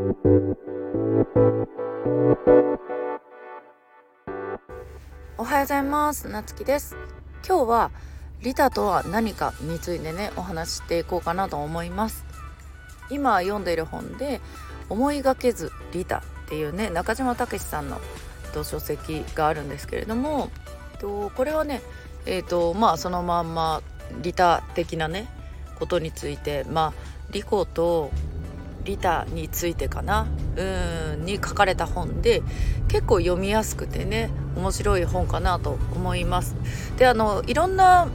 おはようございます。なつきです。今日はリタとは何かについてねお話していこうかなと思います。今読んでいる本で思いがけずリタっていうね中島武さんの書籍があるんですけれどもこれはねえーとまあそのまんま利他的なねことについてまあ利己と利他についてかなうんに書かれた本で結構読みやすくてね面白い本かなと思います。であのいろんな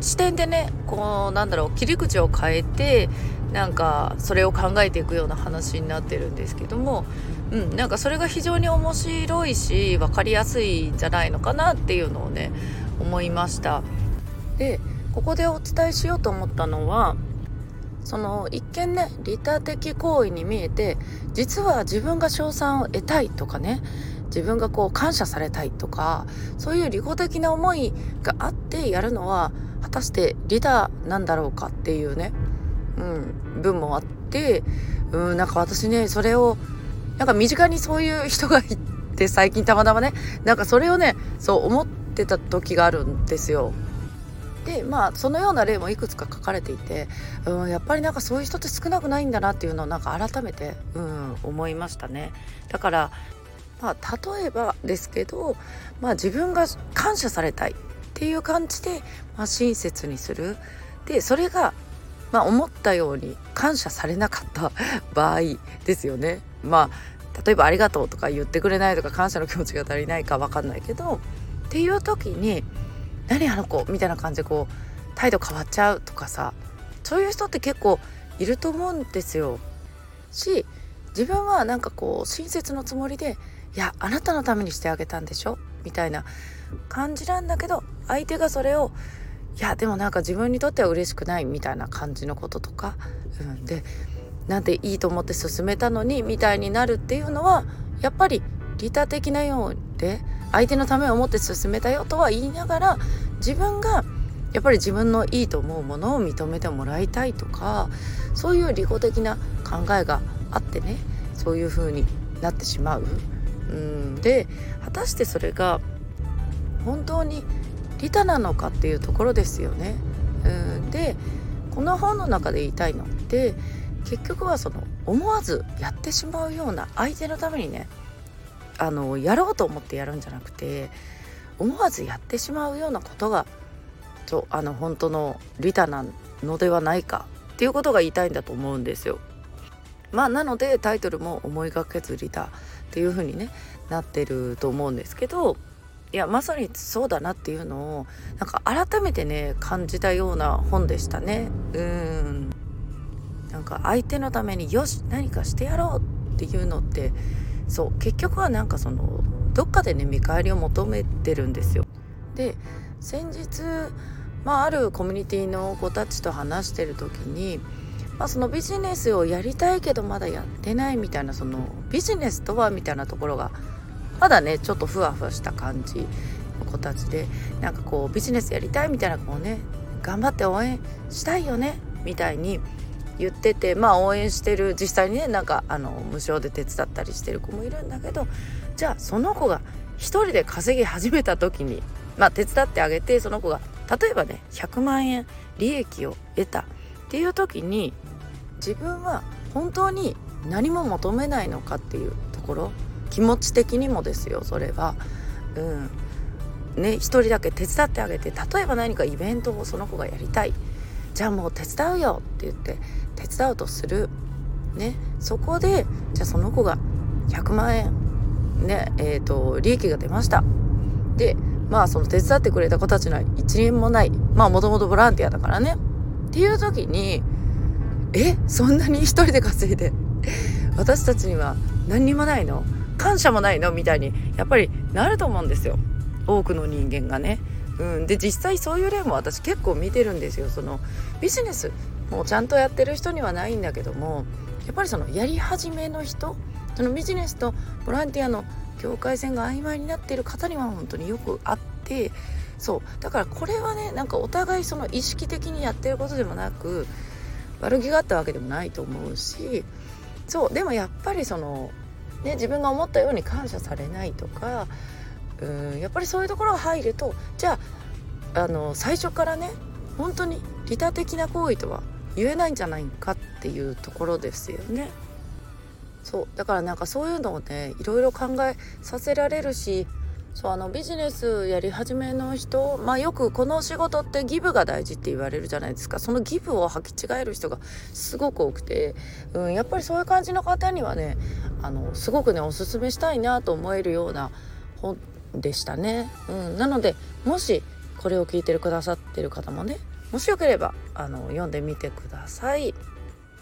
視点でねこうなんだろう切り口を変えてなんかそれを考えていくような話になってるんですけども、うん、なんかそれが非常に面白いし分かりやすいんじゃないのかなっていうのをね思いました。でここでお伝えしようと思ったのはその一見ね利他的行為に見えて実は自分が賞賛を得たいとかね自分がこう感謝されたいとかそういう利己的な思いがあってやるのは果たして利他なんだろうかっていうね、うん、分もあってうんなんか私ねそれをなんか身近にそういう人がいて最近たまたまねなんかそれをねそう思ってた時があるんですよ。でまあそのような例もいくつか書かれていて、うん、やっぱりなんかそういう人って少なくないんだなっていうのをなんか改めて、うん、思いましたね。だからまあ、例えばですけど、まあ、自分が感謝されたいっていう感じで、まあ、親切にするでそれが、まあ、思ったように感謝されなかった 場合ですよね。まあ例えば「ありがとう」とか言ってくれないとか感謝の気持ちが足りないか分かんないけどっていう時に何あの子みたいな感じでこう態度変わっちゃうとかさそういう人って結構いると思うんですよ。し自分はなんかこう親切のつもりで「いやあなたのためにしてあげたんでしょ」みたいな感じなんだけど相手がそれを「いやでもなんか自分にとっては嬉しくない」みたいな感じのこととか、うん、でなんていいと思って進めたのに？みたいになるっていうのはやっぱり利他的なようで相手のためを思って進めたよとは言いながら自分がやっぱり自分のいいと思うものを認めてもらいたいとかそういう利己的な考えがあってねそういう風になってしまう。うんで果たしてそれが本当に利他なのかっていうところですよね。うんでこの本の中で言いたいのって結局はその思わずやってしまうような相手のためにねあのやろうと思ってやるんじゃなくて思わずやってしまうようなことがそうあの本当の利他なのではないかっていうことが言いたいんだと思うんですよ。まあなのでタイトルも「思いがけず利他」っていう風にねなってると思うんですけどいやまさにそうだなっていうのをなんか改めてね感じたような本でしたね。うんなんか相手のためによし何かしてやろうっていうのってそう結局はなんかそのどっかでね見返りを求めてるんですよ。で先日、まあ、あるコミュニティの子たちと話してる時に、まあ、そのビジネスをやりたいけどまだやってないみたいなそのビジネスとはみたいなところがまだねちょっとふわふわした感じの子たちでなんかこうビジネスやりたいみたいなこうね頑張って応援したいよねみたいに言っててまあ応援してる実際にねなんかあの無償で手伝ったりしてる子もいるんだけどじゃあその子が1人で稼ぎ始めた時にまあ手伝ってあげてその子が例えばね100万円利益を得たっていう時に自分は本当に何も求めないのかっていうところ気持ち的にもですよそれは。うん。ね、一人だけ手伝ってあげて例えば何かイベントをその子がやりたい。じゃあもう手伝うよって言って手伝うとする、ね、そこでじゃあその子が100万円、ねえーと、利益が出ました。でまあその手伝ってくれた子たちのは1円もない。まあもともとボランティアだからね。っていう時にえそんなに一人で稼いで私たちには何にもないの？感謝もないの？みたいにやっぱりなると思うんですよ。多くの人間がね。うん、で実際そういう例も私結構見てるんですよ。そのビジネスもうちゃんとやってる人にはないんだけどもやっぱりそのやり始めの人そのビジネスとボランティアの境界線が曖昧になっている方には本当によくあってそうだからこれはねなんかお互いその意識的にやってることでもなく悪気があったわけでもないと思うしそうでもやっぱりその、ね、自分が思ったように感謝されないとかうんやっぱりそういうところが入るとじゃああの最初からね本当に利他的な行為とは言えないんじゃないかっていうところですよね。そうだからなんかそういうのをねいろいろ考えさせられるしそうあのビジネスやり始めの人まあよくこの仕事ってギブが大事って言われるじゃないですかそのギブを履き違える人がすごく多くて、うん、やっぱりそういう感じの方にはねあのすごくねおすすめしたいなと思えるような本でしたね。うん、なのでもしこれを聞いてくださってる方もねもしよければあの読んでみてください。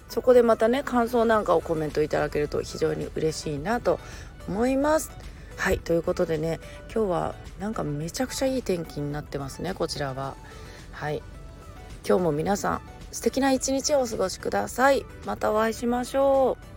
そこでまたね感想なんかをコメントいただけると非常に嬉しいなと思います。はいということでね今日はなんかめちゃくちゃいい天気になってますねこちらは。はい今日も皆さん素敵な一日をお過ごしください。またお会いしましょう。